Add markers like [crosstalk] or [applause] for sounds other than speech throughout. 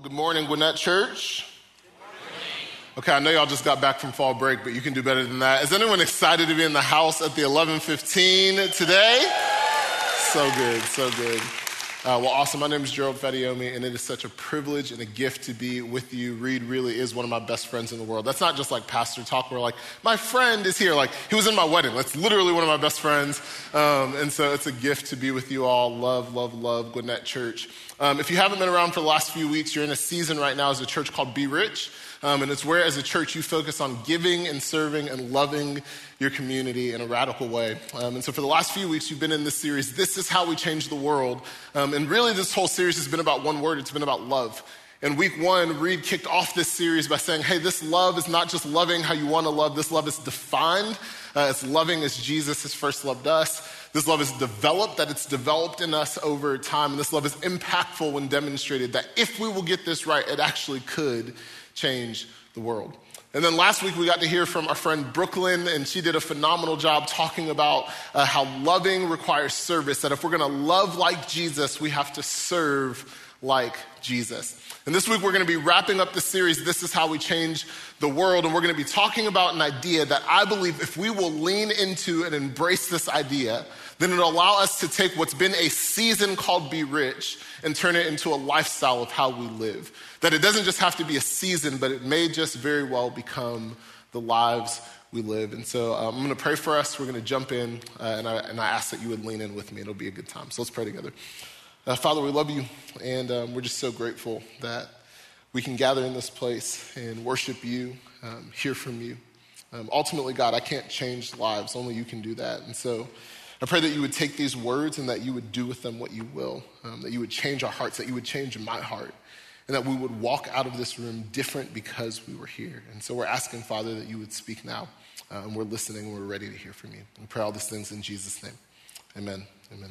Well, good morning, Gwinnett Church. Okay, I know y'all just got back from fall break, but you can do better than that. Is anyone excited to be in the house at the 11:15 today? So good, so good. Uh, well, awesome. My name is Gerald Fadiomi, and it is such a privilege and a gift to be with you. Reed really is one of my best friends in the world. That's not just like pastor talk where like, my friend is here. Like, he was in my wedding. That's literally one of my best friends. Um, and so it's a gift to be with you all. Love, love, love Gwinnett Church. Um, if you haven't been around for the last few weeks, you're in a season right now as a church called Be Rich. Um, and it's where, as a church, you focus on giving and serving and loving your community in a radical way. Um, and so, for the last few weeks, you've been in this series, This is How We Change the World. Um, and really, this whole series has been about one word it's been about love. In week one, Reed kicked off this series by saying, hey, this love is not just loving how you want to love, this love is defined. Uh, it's loving as Jesus has first loved us. This love is developed, that it's developed in us over time. And this love is impactful when demonstrated that if we will get this right, it actually could change the world. And then last week we got to hear from our friend Brooklyn, and she did a phenomenal job talking about uh, how loving requires service. That if we're going to love like Jesus, we have to serve like Jesus. And this week we're going to be wrapping up the series, This is How We Change the World. And we're going to be talking about an idea that I believe if we will lean into and embrace this idea, then it'll allow us to take what's been a season called Be Rich and turn it into a lifestyle of how we live. That it doesn't just have to be a season, but it may just very well become the lives we live. And so um, I'm going to pray for us. We're going to jump in, uh, and, I, and I ask that you would lean in with me. It'll be a good time. So let's pray together. Uh, Father, we love you, and um, we're just so grateful that we can gather in this place and worship you, um, hear from you. Um, ultimately, God, I can't change lives, only you can do that. And so I pray that you would take these words and that you would do with them what you will, um, that you would change our hearts, that you would change my heart, and that we would walk out of this room different because we were here. And so we're asking, Father, that you would speak now. Uh, and we're listening and we're ready to hear from you. We pray all these things in Jesus' name. Amen. Amen.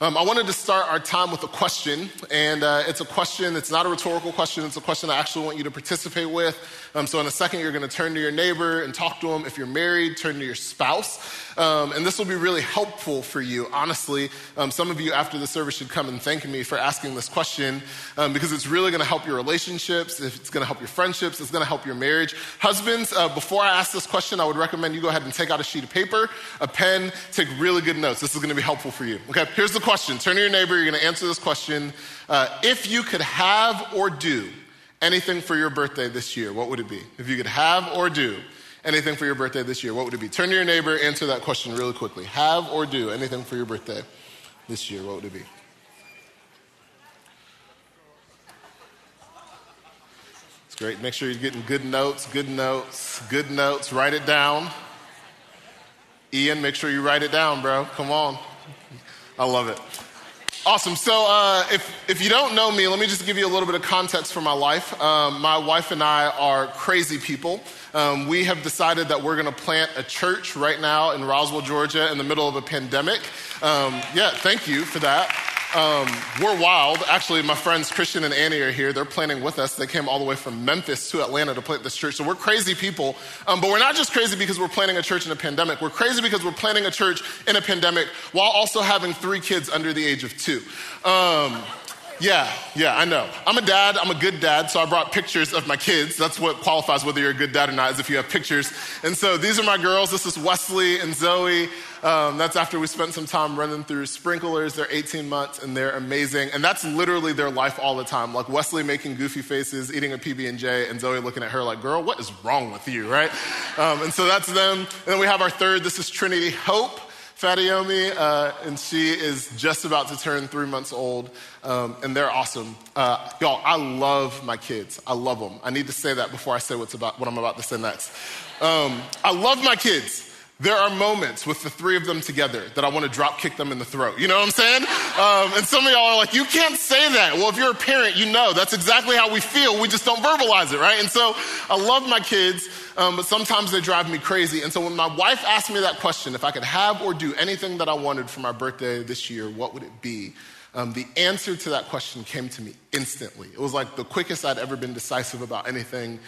Um, I wanted to start our time with a question, and uh, it's a question, it's not a rhetorical question, it's a question I actually want you to participate with. Um, so, in a second, you're going to turn to your neighbor and talk to them. If you're married, turn to your spouse. Um, and this will be really helpful for you, honestly. Um, some of you after the service should come and thank me for asking this question um, because it's really going to help your relationships, it's going to help your friendships, it's going to help your marriage. Husbands, uh, before I ask this question, I would recommend you go ahead and take out a sheet of paper, a pen, take really good notes. This is going to be helpful for you. Okay, here's the question. Turn to your neighbor, you're going to answer this question. Uh, if you could have or do anything for your birthday this year, what would it be? If you could have or do anything for your birthday this year, what would it be? Turn to your neighbor, answer that question really quickly. Have or do anything for your birthday this year, what would it be? It's great. Make sure you're getting good notes, good notes, good notes. Write it down. Ian, make sure you write it down, bro. Come on. I love it. Awesome. So, uh, if, if you don't know me, let me just give you a little bit of context for my life. Um, my wife and I are crazy people. Um, we have decided that we're going to plant a church right now in Roswell, Georgia, in the middle of a pandemic. Um, yeah, thank you for that. Um, we're wild. Actually, my friends Christian and Annie are here. They're planning with us. They came all the way from Memphis to Atlanta to plant this church. So we're crazy people. Um, but we're not just crazy because we're planning a church in a pandemic. We're crazy because we're planning a church in a pandemic while also having three kids under the age of two. Um, yeah, yeah, I know. I'm a dad. I'm a good dad, so I brought pictures of my kids. That's what qualifies whether you're a good dad or not, is if you have pictures. And so these are my girls. This is Wesley and Zoe. Um, that's after we spent some time running through sprinklers. They're 18 months and they're amazing. And that's literally their life all the time. Like Wesley making goofy faces, eating a PB and J, and Zoe looking at her like, "Girl, what is wrong with you?" Right? Um, and so that's them. And then we have our third. This is Trinity Hope. Fadiomi, uh, and she is just about to turn three months old, um, and they're awesome. Uh, y'all, I love my kids. I love them. I need to say that before I say what's about, what I'm about to say next. Um, I love my kids. There are moments with the three of them together that I want to drop kick them in the throat. You know what I'm saying? Um, and some of y'all are like, you can't say that. Well, if you're a parent, you know that's exactly how we feel. We just don't verbalize it, right? And so I love my kids, um, but sometimes they drive me crazy. And so when my wife asked me that question, if I could have or do anything that I wanted for my birthday this year, what would it be? Um, the answer to that question came to me instantly. It was like the quickest I'd ever been decisive about anything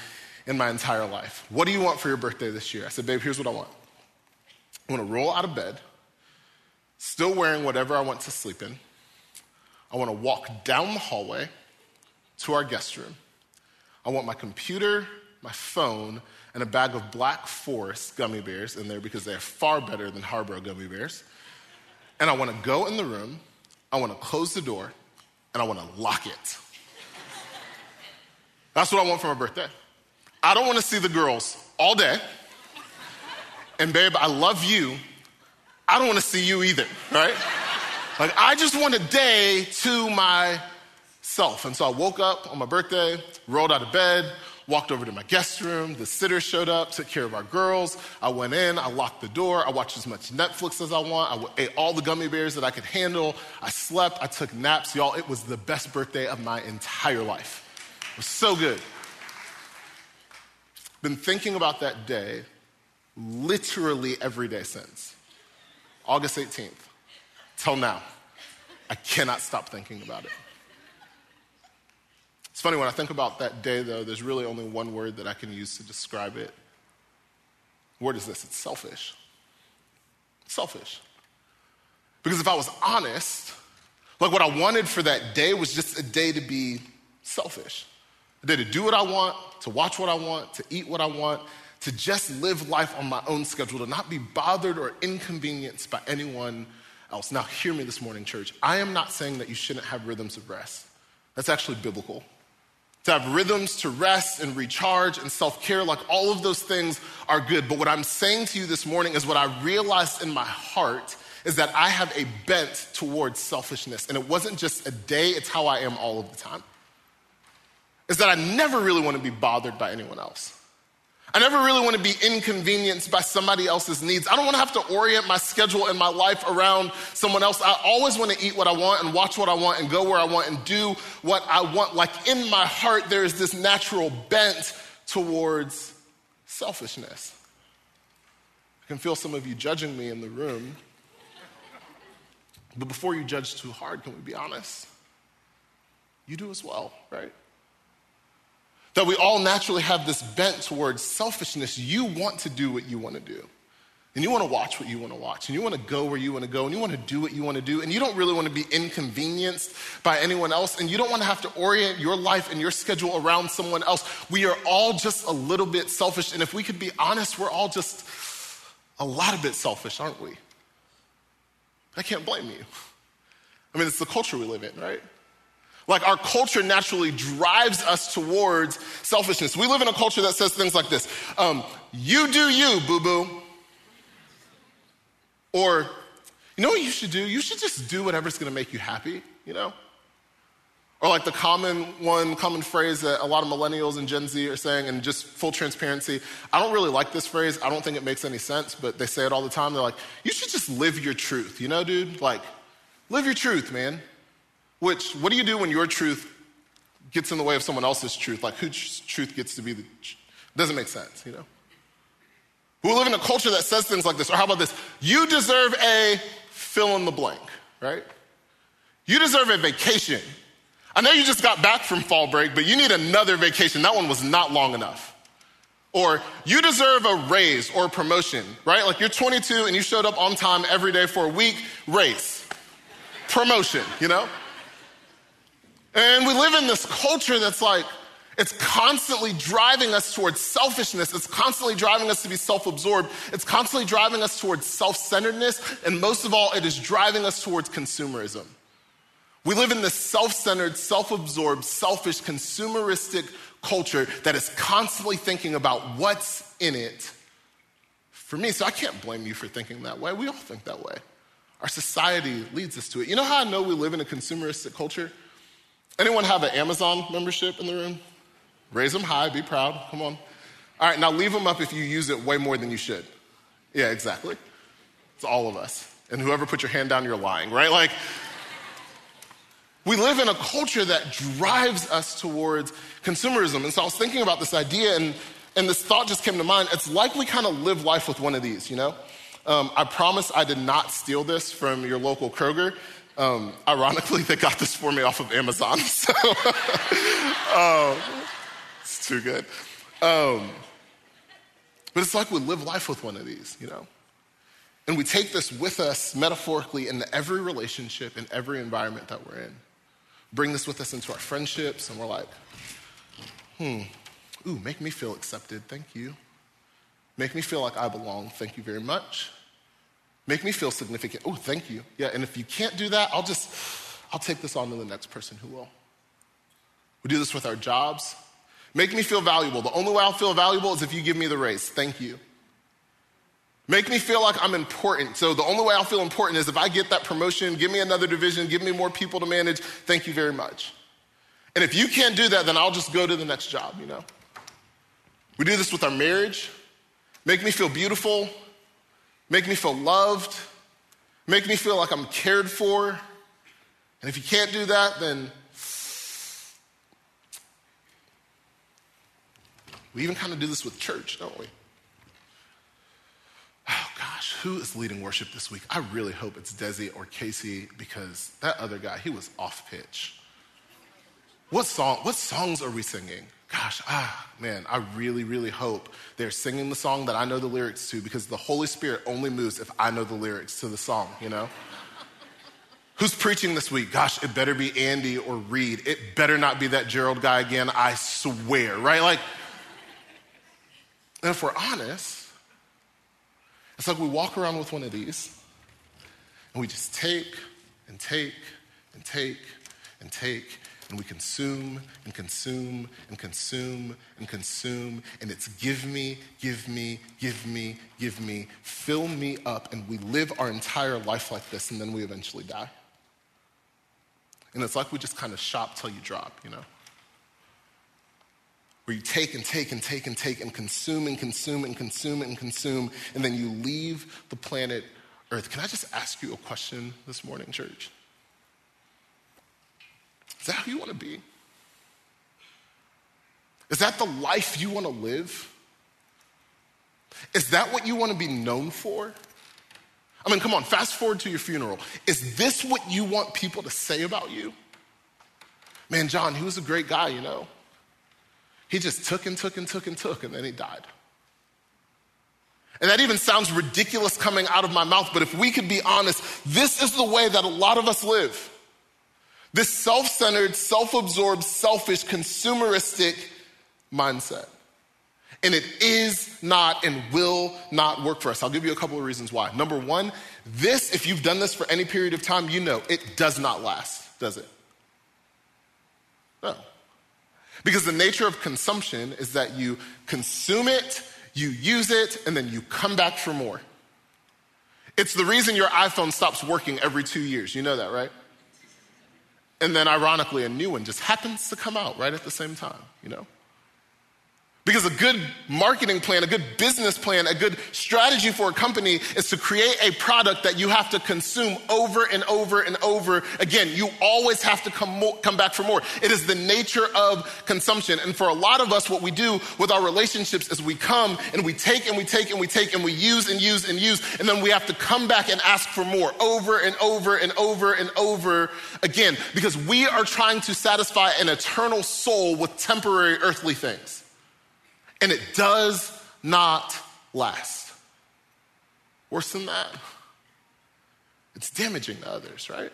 in my entire life. What do you want for your birthday this year? I said, babe, here's what I want. I want to roll out of bed, still wearing whatever I want to sleep in. I want to walk down the hallway to our guest room. I want my computer, my phone, and a bag of Black Forest gummy bears in there because they are far better than Haribo gummy bears. And I want to go in the room, I want to close the door, and I want to lock it. That's what I want for my birthday. I don't want to see the girls all day. And babe, I love you. I don't want to see you either, right? like, I just want a day to myself. And so I woke up on my birthday, rolled out of bed, walked over to my guest room. The sitter showed up, took care of our girls. I went in, I locked the door. I watched as much Netflix as I want. I ate all the gummy bears that I could handle. I slept, I took naps. Y'all, it was the best birthday of my entire life. It was so good. Been thinking about that day literally every day since. August 18th, till now. I cannot stop thinking about it. It's funny, when I think about that day, though, there's really only one word that I can use to describe it. Word is this it's selfish. Selfish. Because if I was honest, like what I wanted for that day was just a day to be selfish, a day to do what I want, to watch what I want, to eat what I want, to just live life on my own schedule, to not be bothered or inconvenienced by anyone else. Now, hear me this morning, church. I am not saying that you shouldn't have rhythms of rest. That's actually biblical. To have rhythms to rest and recharge and self care, like all of those things are good. But what I'm saying to you this morning is what I realized in my heart is that I have a bent towards selfishness. And it wasn't just a day, it's how I am all of the time. Is that I never really want to be bothered by anyone else. I never really want to be inconvenienced by somebody else's needs. I don't want to have to orient my schedule and my life around someone else. I always want to eat what I want and watch what I want and go where I want and do what I want. Like in my heart, there is this natural bent towards selfishness. I can feel some of you judging me in the room. But before you judge too hard, can we be honest? You do as well, right? That we all naturally have this bent towards selfishness. You want to do what you want to do. And you want to watch what you want to watch. And you want to go where you want to go. And you want to do what you want to do. And you don't really want to be inconvenienced by anyone else. And you don't want to have to orient your life and your schedule around someone else. We are all just a little bit selfish. And if we could be honest, we're all just a lot of bit selfish, aren't we? I can't blame you. I mean, it's the culture we live in, right? Like our culture naturally drives us towards selfishness. We live in a culture that says things like this um, You do you, boo boo. Or, you know what you should do? You should just do whatever's gonna make you happy, you know? Or like the common one, common phrase that a lot of millennials and Gen Z are saying, and just full transparency, I don't really like this phrase. I don't think it makes any sense, but they say it all the time. They're like, you should just live your truth, you know, dude? Like, live your truth, man. Which, what do you do when your truth gets in the way of someone else's truth? Like, whose truth gets to be the. Doesn't make sense, you know? We live in a culture that says things like this. Or how about this? You deserve a fill in the blank, right? You deserve a vacation. I know you just got back from fall break, but you need another vacation. That one was not long enough. Or you deserve a raise or a promotion, right? Like you're 22 and you showed up on time every day for a week, raise, promotion, you know? And we live in this culture that's like, it's constantly driving us towards selfishness. It's constantly driving us to be self absorbed. It's constantly driving us towards self centeredness. And most of all, it is driving us towards consumerism. We live in this self centered, self absorbed, selfish, consumeristic culture that is constantly thinking about what's in it for me. So I can't blame you for thinking that way. We all think that way. Our society leads us to it. You know how I know we live in a consumeristic culture? Anyone have an Amazon membership in the room? Raise them high, be proud. Come on. All right, now leave them up if you use it way more than you should. Yeah, exactly. It's all of us. And whoever put your hand down, you're lying, right? Like, we live in a culture that drives us towards consumerism. And so I was thinking about this idea, and, and this thought just came to mind. It's like we kind of live life with one of these, you know? Um, I promise I did not steal this from your local Kroger. Um, ironically, they got this for me off of Amazon. [laughs] So, um, it's too good. Um, but it's like we live life with one of these, you know? And we take this with us metaphorically into every relationship, in every environment that we're in. Bring this with us into our friendships, and we're like, hmm, ooh, make me feel accepted, thank you. Make me feel like I belong, thank you very much. Make me feel significant, oh, thank you. Yeah, and if you can't do that, I'll just, I'll take this on to the next person who will. We do this with our jobs. Make me feel valuable. The only way I'll feel valuable is if you give me the raise. Thank you. Make me feel like I'm important. So the only way I'll feel important is if I get that promotion, give me another division, give me more people to manage. Thank you very much. And if you can't do that, then I'll just go to the next job, you know? We do this with our marriage. Make me feel beautiful. Make me feel loved. Make me feel like I'm cared for. And if you can't do that, then we even kind of do this with church, don't we? oh gosh, who is leading worship this week? I really hope it's Desi or Casey because that other guy, he was off pitch. What song, what songs are we singing? Gosh, ah, man, I really, really hope they're singing the song that I know the lyrics to because the Holy Spirit only moves if I know the lyrics to the song, you know? Who's preaching this week? Gosh, it better be Andy or Reed. It better not be that Gerald guy again, I swear, right? Like, and if we're honest, it's like we walk around with one of these and we just take and take and take and take and we consume and consume and consume and consume and it's give me, give me, give me, give me, fill me up and we live our entire life like this and then we eventually die. And it's like we just kind of shop till you drop, you know? where you take and take and take and take and consume and consume and consume and consume, and then you leave the planet Earth. Can I just ask you a question this morning, church? Is that how you want to be? Is that the life you want to live? Is that what you want to be known for? I mean, come on, fast forward to your funeral. Is this what you want people to say about you? Man, John, he was a great guy, you know. He just took and took and took and took, and then he died. And that even sounds ridiculous coming out of my mouth, but if we could be honest, this is the way that a lot of us live. This self centered, self absorbed, selfish, consumeristic mindset. And it is not and will not work for us. I'll give you a couple of reasons why. Number one, this, if you've done this for any period of time, you know it does not last, does it? No. Because the nature of consumption is that you consume it, you use it, and then you come back for more. It's the reason your iPhone stops working every two years. You know that, right? And then, ironically, a new one just happens to come out right at the same time, you know? Because a good marketing plan, a good business plan, a good strategy for a company is to create a product that you have to consume over and over and over again. You always have to come, more, come back for more. It is the nature of consumption. And for a lot of us, what we do with our relationships is we come and we take and we take and we take and we use and use and use. And then we have to come back and ask for more over and over and over and over again because we are trying to satisfy an eternal soul with temporary earthly things and it does not last. Worse than that, it's damaging to others, right?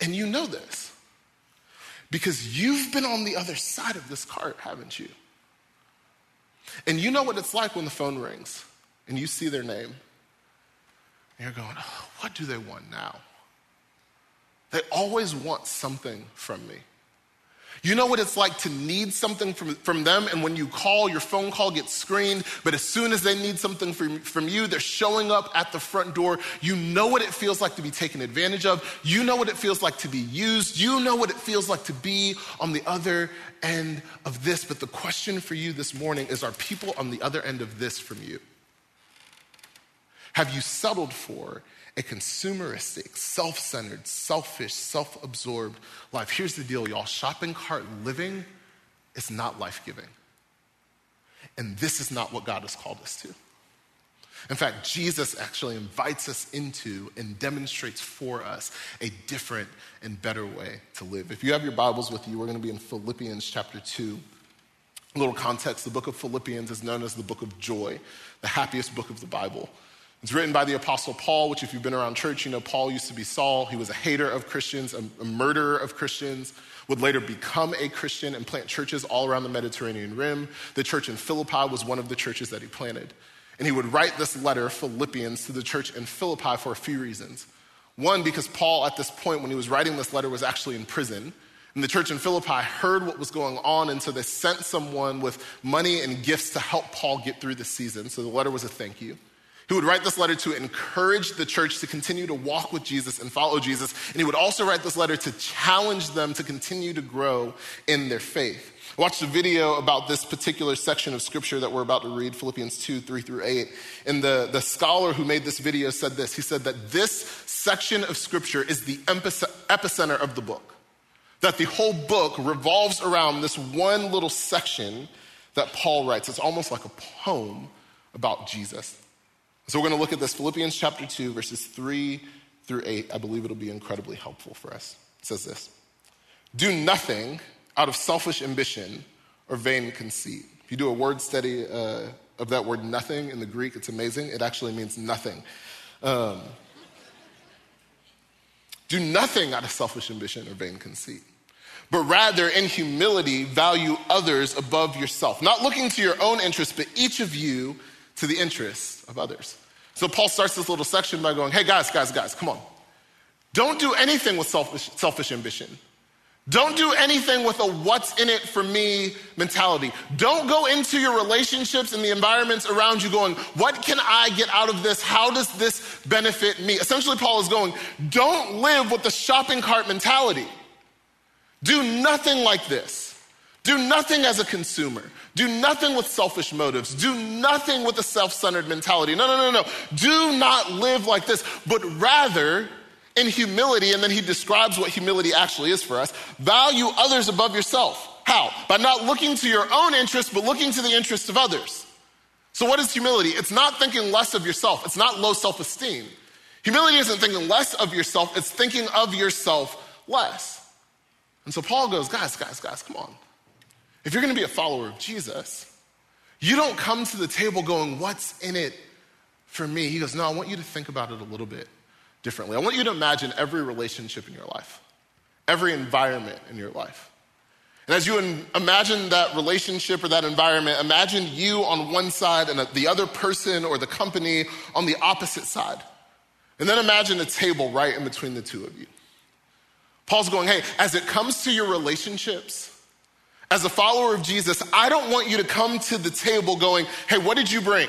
And you know this because you've been on the other side of this cart, haven't you? And you know what it's like when the phone rings and you see their name and you're going, oh, what do they want now? They always want something from me. You know what it's like to need something from, from them, and when you call, your phone call gets screened, but as soon as they need something from, from you, they're showing up at the front door. You know what it feels like to be taken advantage of. You know what it feels like to be used. You know what it feels like to be on the other end of this. But the question for you this morning is are people on the other end of this from you? have you settled for a consumeristic, self centered, selfish, self absorbed life? Here's the deal, y'all shopping cart living is not life giving. And this is not what God has called us to. In fact, Jesus actually invites us into and demonstrates for us a different and better way to live. If you have your Bibles with you, we're going to be in Philippians chapter 2. A little context the book of Philippians is known as the book of joy, the happiest book of the Bible. It's written by the Apostle Paul, which, if you've been around church, you know Paul used to be Saul. He was a hater of Christians, a, a murderer of Christians, would later become a Christian and plant churches all around the Mediterranean Rim. The church in Philippi was one of the churches that he planted. And he would write this letter, Philippians, to the church in Philippi for a few reasons. One, because Paul, at this point, when he was writing this letter, was actually in prison. And the church in Philippi heard what was going on, and so they sent someone with money and gifts to help Paul get through the season. So the letter was a thank you. He would write this letter to encourage the church to continue to walk with Jesus and follow Jesus. And he would also write this letter to challenge them to continue to grow in their faith. I watched a video about this particular section of scripture that we're about to read, Philippians 2, 3 through 8. And the, the scholar who made this video said this. He said that this section of scripture is the epicenter of the book. That the whole book revolves around this one little section that Paul writes. It's almost like a poem about Jesus. So we're going to look at this Philippians chapter 2, verses 3 through 8. I believe it'll be incredibly helpful for us. It says this Do nothing out of selfish ambition or vain conceit. If you do a word study uh, of that word nothing in the Greek, it's amazing. It actually means nothing. Um, do nothing out of selfish ambition or vain conceit, but rather in humility value others above yourself, not looking to your own interests, but each of you to the interests of others. So Paul starts this little section by going, hey guys, guys, guys, come on. Don't do anything with selfish, selfish ambition. Don't do anything with a what's in it for me mentality. Don't go into your relationships and the environments around you going, what can I get out of this? How does this benefit me? Essentially, Paul is going, don't live with the shopping cart mentality. Do nothing like this. Do nothing as a consumer. Do nothing with selfish motives. Do nothing with a self centered mentality. No, no, no, no. Do not live like this, but rather in humility, and then he describes what humility actually is for us value others above yourself. How? By not looking to your own interests, but looking to the interests of others. So, what is humility? It's not thinking less of yourself, it's not low self esteem. Humility isn't thinking less of yourself, it's thinking of yourself less. And so Paul goes, guys, guys, guys, come on. If you're gonna be a follower of Jesus, you don't come to the table going, what's in it for me? He goes, no, I want you to think about it a little bit differently. I want you to imagine every relationship in your life, every environment in your life. And as you imagine that relationship or that environment, imagine you on one side and the other person or the company on the opposite side. And then imagine a table right in between the two of you. Paul's going, hey, as it comes to your relationships, as a follower of Jesus, I don't want you to come to the table going, hey, what did you bring?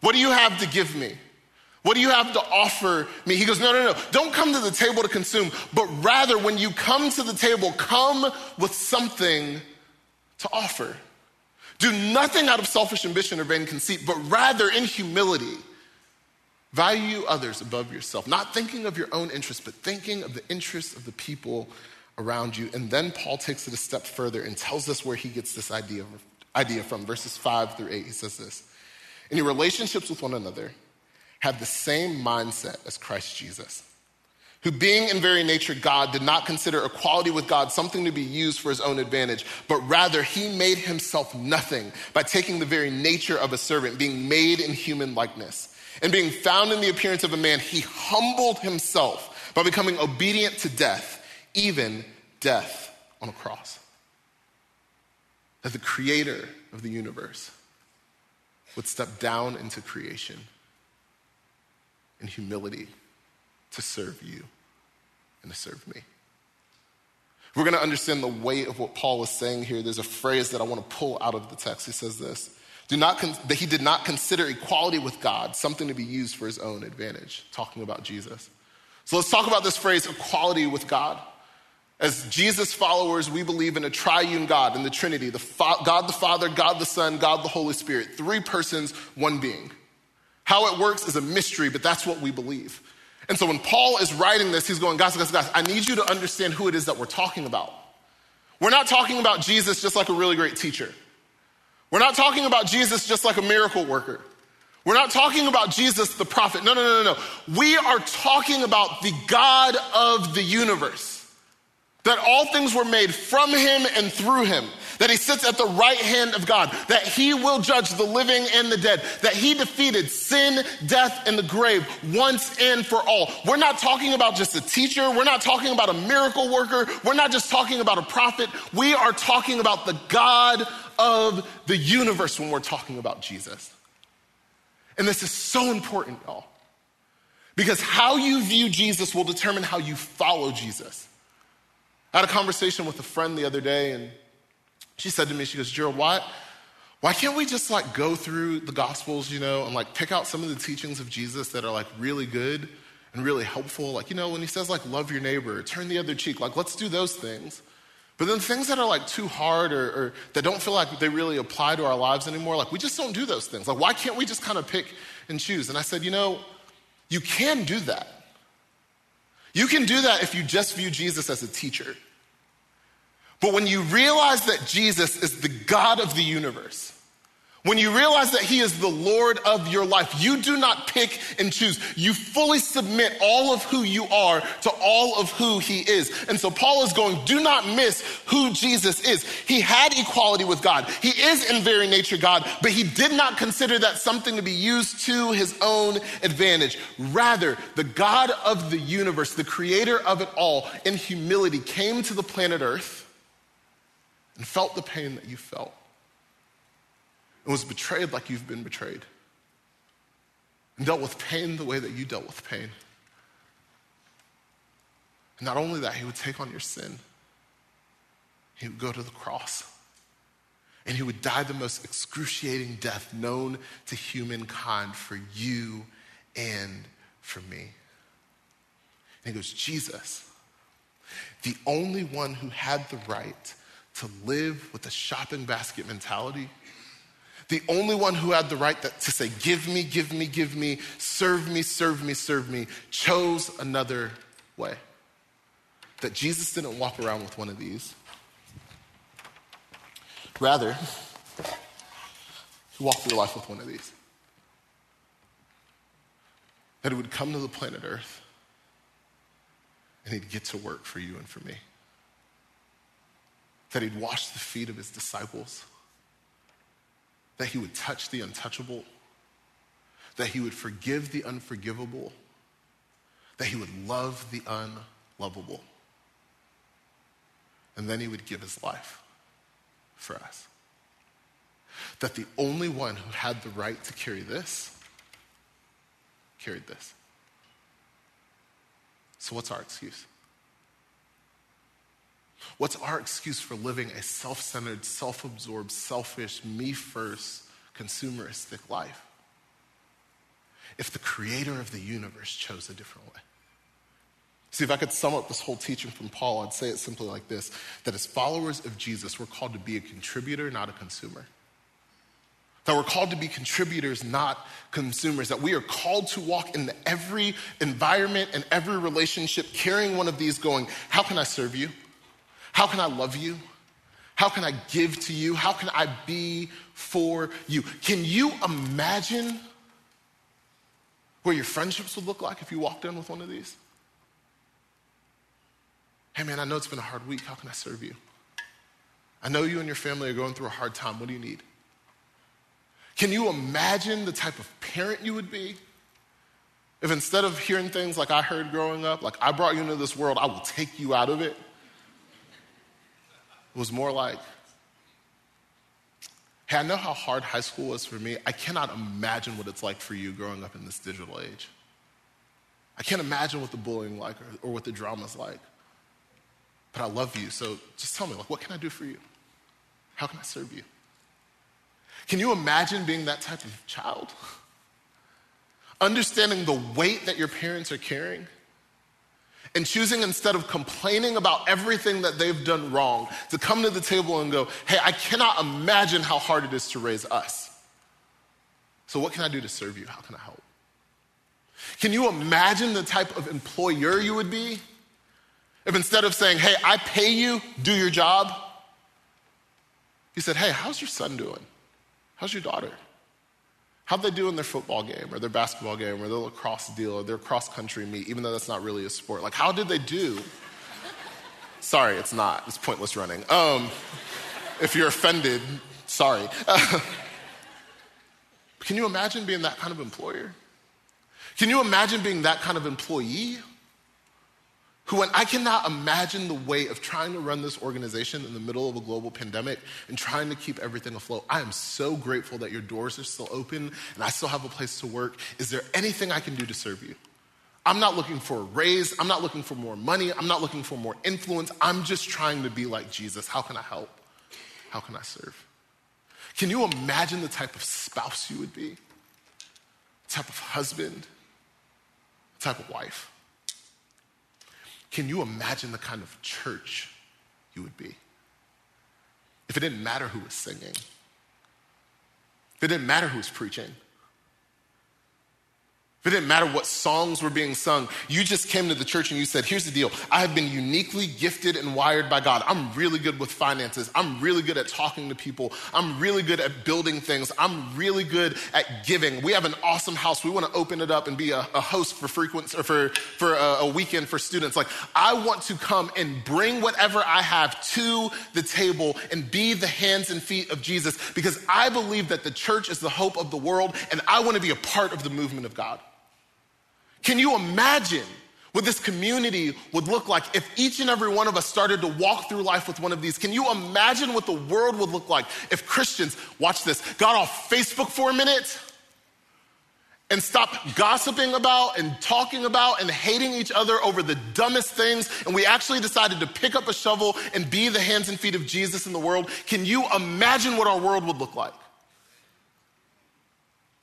What do you have to give me? What do you have to offer me? He goes, No, no, no. Don't come to the table to consume, but rather, when you come to the table, come with something to offer. Do nothing out of selfish ambition or vain conceit, but rather in humility. Value others above yourself, not thinking of your own interests, but thinking of the interests of the people around you. And then Paul takes it a step further and tells us where he gets this idea, idea from. Verses 5 through 8, he says this In your relationships with one another, have the same mindset as Christ Jesus, who, being in very nature God, did not consider equality with God something to be used for his own advantage, but rather he made himself nothing by taking the very nature of a servant, being made in human likeness. And being found in the appearance of a man, he humbled himself by becoming obedient to death, even death on a cross. That the creator of the universe would step down into creation in humility to serve you and to serve me. we're going to understand the weight of what Paul was saying here, there's a phrase that I want to pull out of the text. He says this Do not con- that he did not consider equality with God something to be used for his own advantage, talking about Jesus. So let's talk about this phrase, equality with God. As Jesus followers, we believe in a triune God, in the Trinity the Fa- God the Father, God the Son, God the Holy Spirit. Three persons, one being. How it works is a mystery, but that's what we believe. And so when Paul is writing this, he's going, guys, guys, guys, I need you to understand who it is that we're talking about. We're not talking about Jesus just like a really great teacher. We're not talking about Jesus just like a miracle worker. We're not talking about Jesus the prophet. No, no, no, no, no. We are talking about the God of the universe. That all things were made from him and through him. That he sits at the right hand of God. That he will judge the living and the dead. That he defeated sin, death, and the grave once and for all. We're not talking about just a teacher. We're not talking about a miracle worker. We're not just talking about a prophet. We are talking about the God of the universe when we're talking about Jesus. And this is so important, y'all. Because how you view Jesus will determine how you follow Jesus. I had a conversation with a friend the other day, and she said to me, she goes, Gerald, why, why can't we just like go through the gospels, you know, and like pick out some of the teachings of Jesus that are like really good and really helpful? Like, you know, when he says like love your neighbor, turn the other cheek, like let's do those things. But then things that are like too hard or, or, that don't feel like they really apply to our lives anymore, like we just don't do those things. Like, why can't we just kind of pick and choose? And I said, you know, you can do that. You can do that if you just view Jesus as a teacher. But when you realize that Jesus is the God of the universe, when you realize that He is the Lord of your life, you do not pick and choose. You fully submit all of who you are to all of who He is. And so Paul is going, do not miss who Jesus is. He had equality with God. He is in very nature God, but He did not consider that something to be used to His own advantage. Rather, the God of the universe, the creator of it all, in humility came to the planet Earth and felt the pain that you felt and was betrayed like you've been betrayed, and dealt with pain the way that you dealt with pain. And not only that, he would take on your sin, he would go to the cross. And he would die the most excruciating death known to humankind for you and for me. And he goes, Jesus, the only one who had the right to live with a shopping basket mentality the only one who had the right to say, Give me, give me, give me, serve me, serve me, serve me, chose another way. That Jesus didn't walk around with one of these. Rather, he walked through life with one of these. That he would come to the planet Earth and he'd get to work for you and for me. That he'd wash the feet of his disciples that he would touch the untouchable, that he would forgive the unforgivable, that he would love the unlovable. And then he would give his life for us. That the only one who had the right to carry this carried this. So, what's our excuse? What's our excuse for living a self centered, self absorbed, selfish, me first, consumeristic life? If the creator of the universe chose a different way. See, if I could sum up this whole teaching from Paul, I'd say it simply like this that as followers of Jesus, we're called to be a contributor, not a consumer. That we're called to be contributors, not consumers. That we are called to walk in every environment and every relationship carrying one of these, going, How can I serve you? How can I love you? How can I give to you? How can I be for you? Can you imagine what your friendships would look like if you walked in with one of these? Hey man, I know it's been a hard week. How can I serve you? I know you and your family are going through a hard time. What do you need? Can you imagine the type of parent you would be if instead of hearing things like I heard growing up, like I brought you into this world, I will take you out of it? Was more like, hey, I know how hard high school was for me. I cannot imagine what it's like for you growing up in this digital age. I can't imagine what the bullying like or, or what the drama's like. But I love you, so just tell me, like, what can I do for you? How can I serve you? Can you imagine being that type of child? Understanding the weight that your parents are carrying and choosing instead of complaining about everything that they've done wrong to come to the table and go, hey, I cannot imagine how hard it is to raise us. So, what can I do to serve you? How can I help? Can you imagine the type of employer you would be if instead of saying, hey, I pay you, do your job, he said, hey, how's your son doing? How's your daughter? How'd they do in their football game or their basketball game or their lacrosse deal or their cross country meet, even though that's not really a sport? Like, how did they do? sorry, it's not. It's pointless running. Um, if you're offended, sorry. [laughs] Can you imagine being that kind of employer? Can you imagine being that kind of employee? Who, I cannot imagine the way of trying to run this organization in the middle of a global pandemic and trying to keep everything afloat, I am so grateful that your doors are still open and I still have a place to work. Is there anything I can do to serve you? I'm not looking for a raise. I'm not looking for more money. I'm not looking for more influence. I'm just trying to be like Jesus. How can I help? How can I serve? Can you imagine the type of spouse you would be? type of husband? type of wife? Can you imagine the kind of church you would be? If it didn't matter who was singing, if it didn't matter who was preaching, if it didn't matter what songs were being sung, you just came to the church and you said, Here's the deal. I have been uniquely gifted and wired by God. I'm really good with finances. I'm really good at talking to people. I'm really good at building things. I'm really good at giving. We have an awesome house. We want to open it up and be a, a host for frequent or for, for a, a weekend for students. Like, I want to come and bring whatever I have to the table and be the hands and feet of Jesus because I believe that the church is the hope of the world and I want to be a part of the movement of God. Can you imagine what this community would look like if each and every one of us started to walk through life with one of these? Can you imagine what the world would look like if Christians, watch this, got off Facebook for a minute and stopped gossiping about and talking about and hating each other over the dumbest things, and we actually decided to pick up a shovel and be the hands and feet of Jesus in the world? Can you imagine what our world would look like?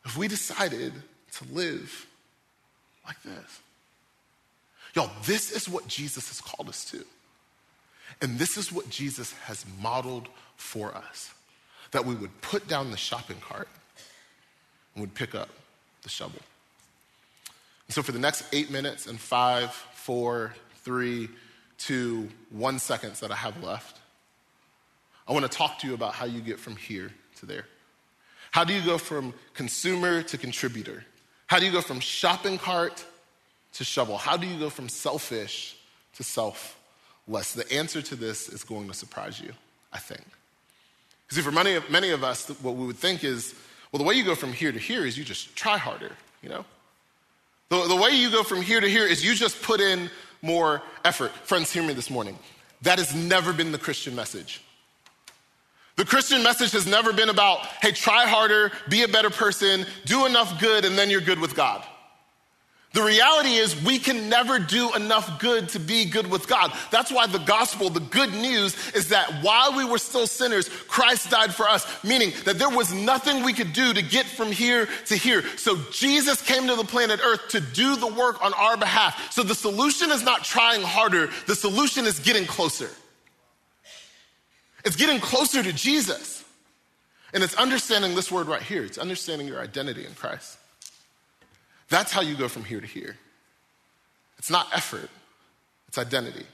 If we decided to live like this. Y'all, this is what Jesus has called us to. And this is what Jesus has modeled for us that we would put down the shopping cart and would pick up the shovel. And so, for the next eight minutes and five, four, three, two, one seconds that I have left, I want to talk to you about how you get from here to there. How do you go from consumer to contributor? How do you go from shopping cart to shovel? How do you go from selfish to selfless? The answer to this is going to surprise you, I think. See, for many of, many of us, what we would think is, well, the way you go from here to here is you just try harder, you know? The, the way you go from here to here is you just put in more effort. Friends, hear me this morning. That has never been the Christian message. The Christian message has never been about, hey, try harder, be a better person, do enough good, and then you're good with God. The reality is, we can never do enough good to be good with God. That's why the gospel, the good news, is that while we were still sinners, Christ died for us, meaning that there was nothing we could do to get from here to here. So Jesus came to the planet Earth to do the work on our behalf. So the solution is not trying harder, the solution is getting closer. It's getting closer to Jesus. And it's understanding this word right here. It's understanding your identity in Christ. That's how you go from here to here. It's not effort, it's identity.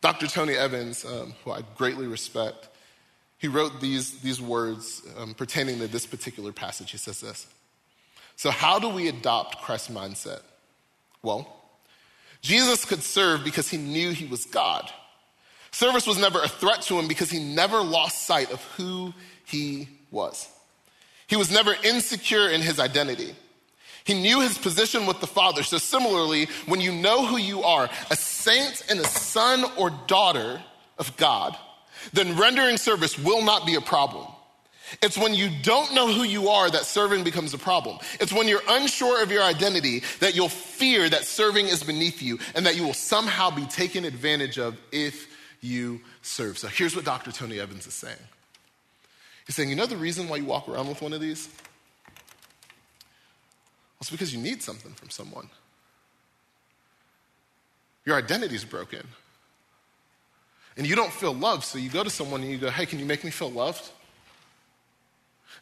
Dr. Tony Evans, um, who I greatly respect, he wrote these, these words um, pertaining to this particular passage. He says this So, how do we adopt Christ's mindset? Well, Jesus could serve because he knew he was God. Service was never a threat to him because he never lost sight of who he was. He was never insecure in his identity. He knew his position with the Father. So, similarly, when you know who you are, a saint and a son or daughter of God, then rendering service will not be a problem. It's when you don't know who you are that serving becomes a problem. It's when you're unsure of your identity that you'll fear that serving is beneath you and that you will somehow be taken advantage of if you serve. So here's what Dr. Tony Evans is saying. He's saying, you know the reason why you walk around with one of these? Well, it's because you need something from someone. Your identity is broken. And you don't feel loved, so you go to someone and you go, hey, can you make me feel loved?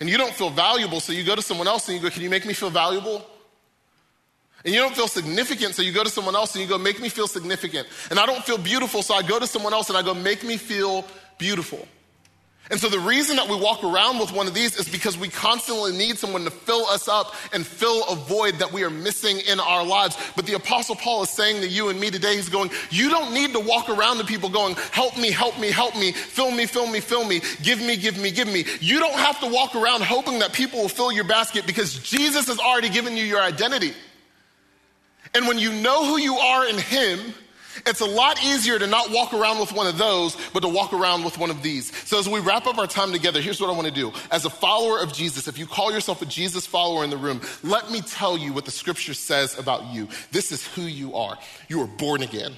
And you don't feel valuable, so you go to someone else and you go, Can you make me feel valuable? And you don't feel significant, so you go to someone else and you go, Make me feel significant. And I don't feel beautiful, so I go to someone else and I go, Make me feel beautiful. And so the reason that we walk around with one of these is because we constantly need someone to fill us up and fill a void that we are missing in our lives. But the apostle Paul is saying to you and me today, he's going, you don't need to walk around to people going, help me, help me, help me, fill me, fill me, fill me, give me, give me, give me. You don't have to walk around hoping that people will fill your basket because Jesus has already given you your identity. And when you know who you are in him, it's a lot easier to not walk around with one of those, but to walk around with one of these. So, as we wrap up our time together, here's what I want to do. As a follower of Jesus, if you call yourself a Jesus follower in the room, let me tell you what the scripture says about you. This is who you are. You are born again,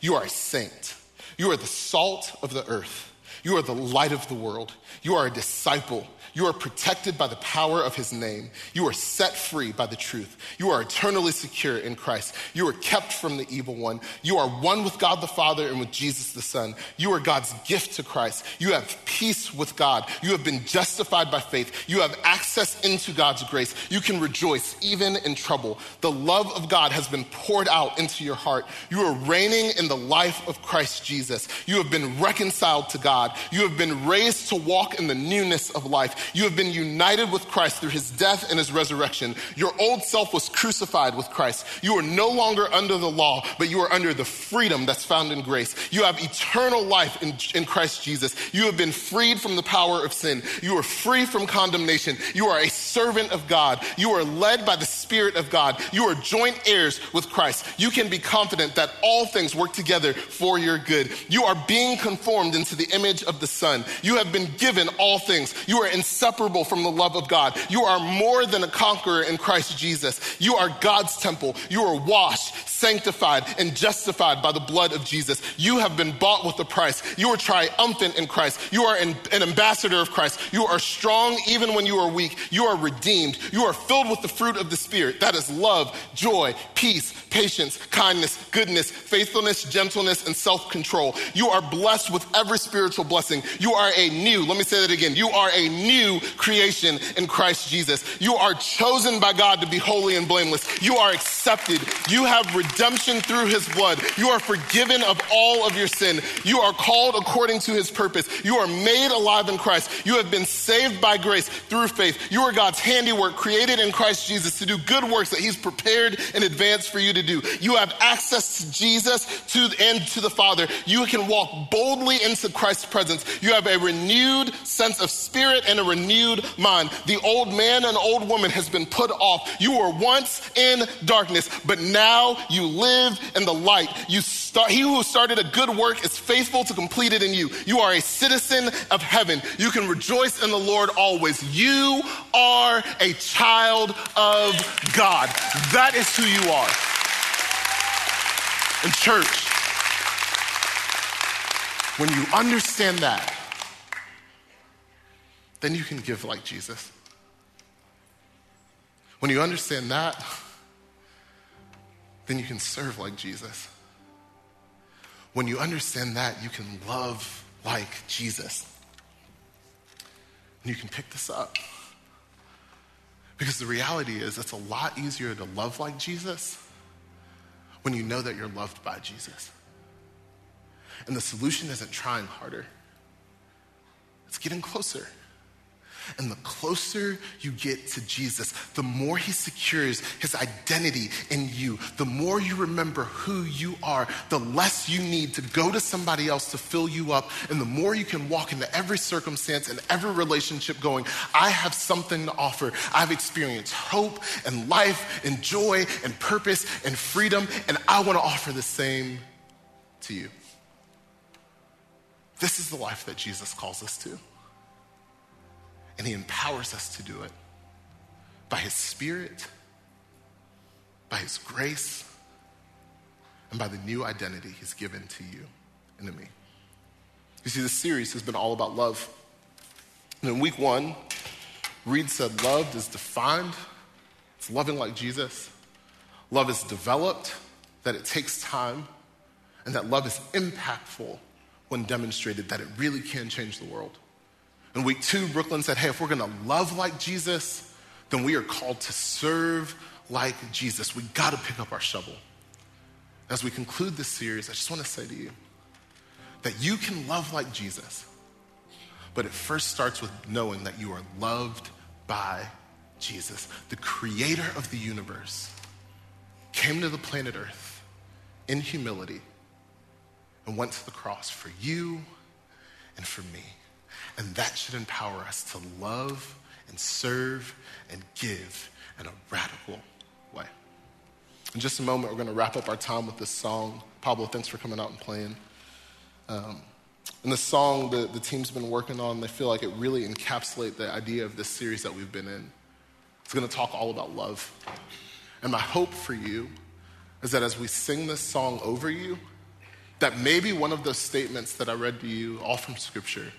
you are a saint, you are the salt of the earth, you are the light of the world, you are a disciple you are protected by the power of his name. You are set free by the truth. You are eternally secure in Christ. You are kept from the evil one. You are one with God the Father and with Jesus the Son. You are God's gift to Christ. You have peace with God. You have been justified by faith. You have access into God's grace. You can rejoice even in trouble. The love of God has been poured out into your heart. You are reigning in the life of Christ Jesus. You have been reconciled to God. You have been raised to walk in the newness of life. You have been united with Christ through his death and his resurrection. Your old self was crucified with Christ. You are no longer under the law, but you are under the freedom that's found in grace. You have eternal life in, in Christ Jesus. You have been freed from the power of sin. You are free from condemnation. You are a servant of God. You are led by the Spirit of God. You are joint heirs with Christ. You can be confident that all things work together for your good. You are being conformed into the image of the Son. You have been given all things. You are in inseparable from the love of God. You are more than a conqueror in Christ Jesus. You are God's temple. You are washed, sanctified, and justified by the blood of Jesus. You have been bought with a price. You are triumphant in Christ. You are an, ambassador of Christ. You are strong even when you are weak. You are redeemed. You are filled with the fruit of the Spirit. That is love, joy, peace, patience, kindness, goodness, faithfulness, gentleness, and self control. You are blessed with every spiritual blessing. You are a new, let me say that again. You are a new new creation in Christ Jesus. You are chosen by God to be holy and blameless. You are accepted. You have redemption through his blood. You are forgiven of all of your sin. You are called according to his purpose. You are made alive in Christ. You have been saved by grace through faith. You are God's handiwork created in Christ Jesus to do good works that he's prepared in advance for you to do. You have access to Jesus to, and to the Father. You can walk boldly into Christ's presence. You have a renewed sense of spirit and a renewed mind. The old man and old woman has been put off. You were once in darkness, but now you live in the light. You start, he who started a good work is faithful to complete it in you. You are a citizen of heaven. You can rejoice in the Lord always. You are a child of God. That is who you are. In church, when you understand that, then you can give like Jesus. When you understand that, then you can serve like Jesus. When you understand that, you can love like Jesus. And you can pick this up. Because the reality is, it's a lot easier to love like Jesus when you know that you're loved by Jesus. And the solution isn't trying harder, it's getting closer. And the closer you get to Jesus, the more he secures his identity in you, the more you remember who you are, the less you need to go to somebody else to fill you up, and the more you can walk into every circumstance and every relationship going, I have something to offer. I've experienced hope and life and joy and purpose and freedom, and I want to offer the same to you. This is the life that Jesus calls us to. And He empowers us to do it by His Spirit, by His grace, and by the new identity He's given to you and to me. You see, this series has been all about love. And in week one, Reed said love is defined, it's loving like Jesus. Love is developed, that it takes time, and that love is impactful when demonstrated, that it really can change the world. In week two, Brooklyn said, hey, if we're gonna love like Jesus, then we are called to serve like Jesus. We gotta pick up our shovel. As we conclude this series, I just wanna say to you that you can love like Jesus, but it first starts with knowing that you are loved by Jesus, the creator of the universe, came to the planet Earth in humility and went to the cross for you and for me. And that should empower us to love and serve and give in a radical way. In just a moment, we're going to wrap up our time with this song. Pablo, thanks for coming out and playing. Um, and the song that the team's been working on, they feel like it really encapsulates the idea of this series that we've been in. It's going to talk all about love. And my hope for you is that as we sing this song over you, that maybe one of those statements that I read to you, all from Scripture,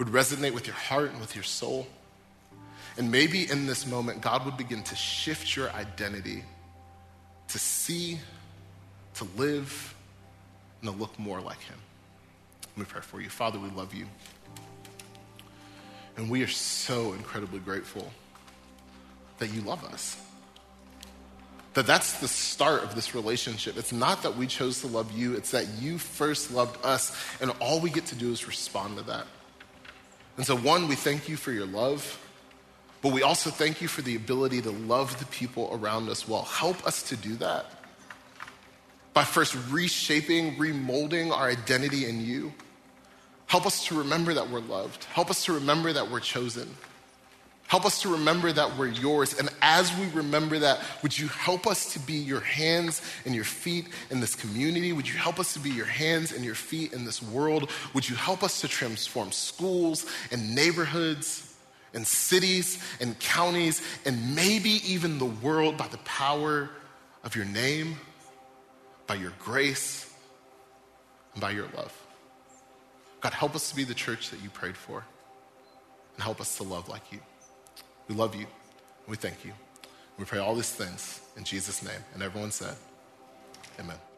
would resonate with your heart and with your soul. And maybe in this moment, God would begin to shift your identity to see, to live, and to look more like Him. Let me pray for you. Father, we love you. And we are so incredibly grateful that you love us. That that's the start of this relationship. It's not that we chose to love you, it's that you first loved us, and all we get to do is respond to that. And so, one, we thank you for your love, but we also thank you for the ability to love the people around us well. Help us to do that by first reshaping, remolding our identity in you. Help us to remember that we're loved. Help us to remember that we're chosen. Help us to remember that we're yours. And as we remember that, would you help us to be your hands and your feet in this community? Would you help us to be your hands and your feet in this world? Would you help us to transform schools and neighborhoods and cities and counties and maybe even the world by the power of your name, by your grace, and by your love? God, help us to be the church that you prayed for and help us to love like you. We love you. We thank you. We pray all these things in Jesus' name. And everyone said, Amen.